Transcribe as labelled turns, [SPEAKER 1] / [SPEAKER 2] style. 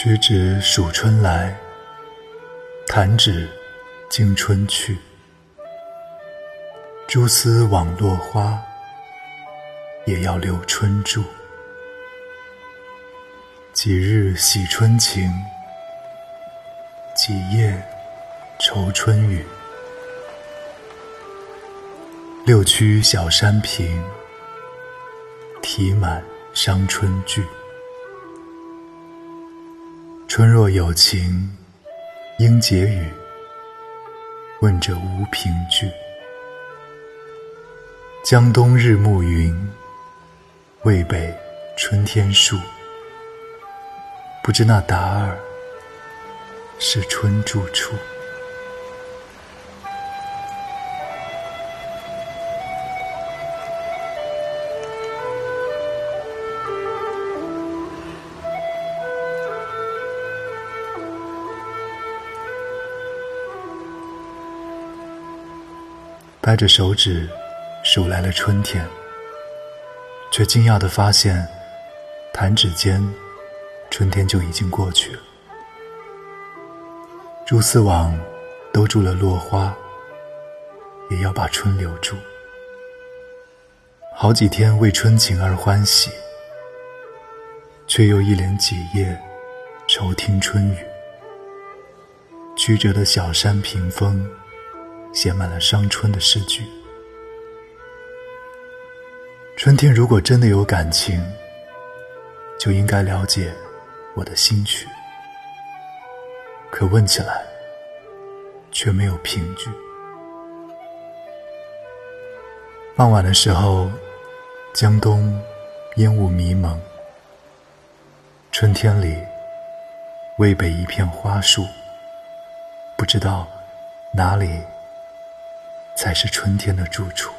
[SPEAKER 1] 屈指数春来，弹指惊春去。蛛丝网落花，也要留春住。几日喜春情，几夜愁春雨。六曲小山平，题满伤春句。春若有情，应解语。问者无凭据。江东日暮云，渭北春天树。不知那达儿，是春住处。掰着手指数来了春天，却惊讶地发现，弹指间，春天就已经过去了。蛛丝网兜住了落花，也要把春留住。好几天为春情而欢喜，却又一连几夜愁听春雨。曲折的小山屏风。写满了伤春的诗句。春天如果真的有感情，就应该了解我的心曲。可问起来，却没有凭据。傍晚的时候，江东烟雾迷蒙。春天里，渭北一片花树，不知道哪里。才是春天的住处。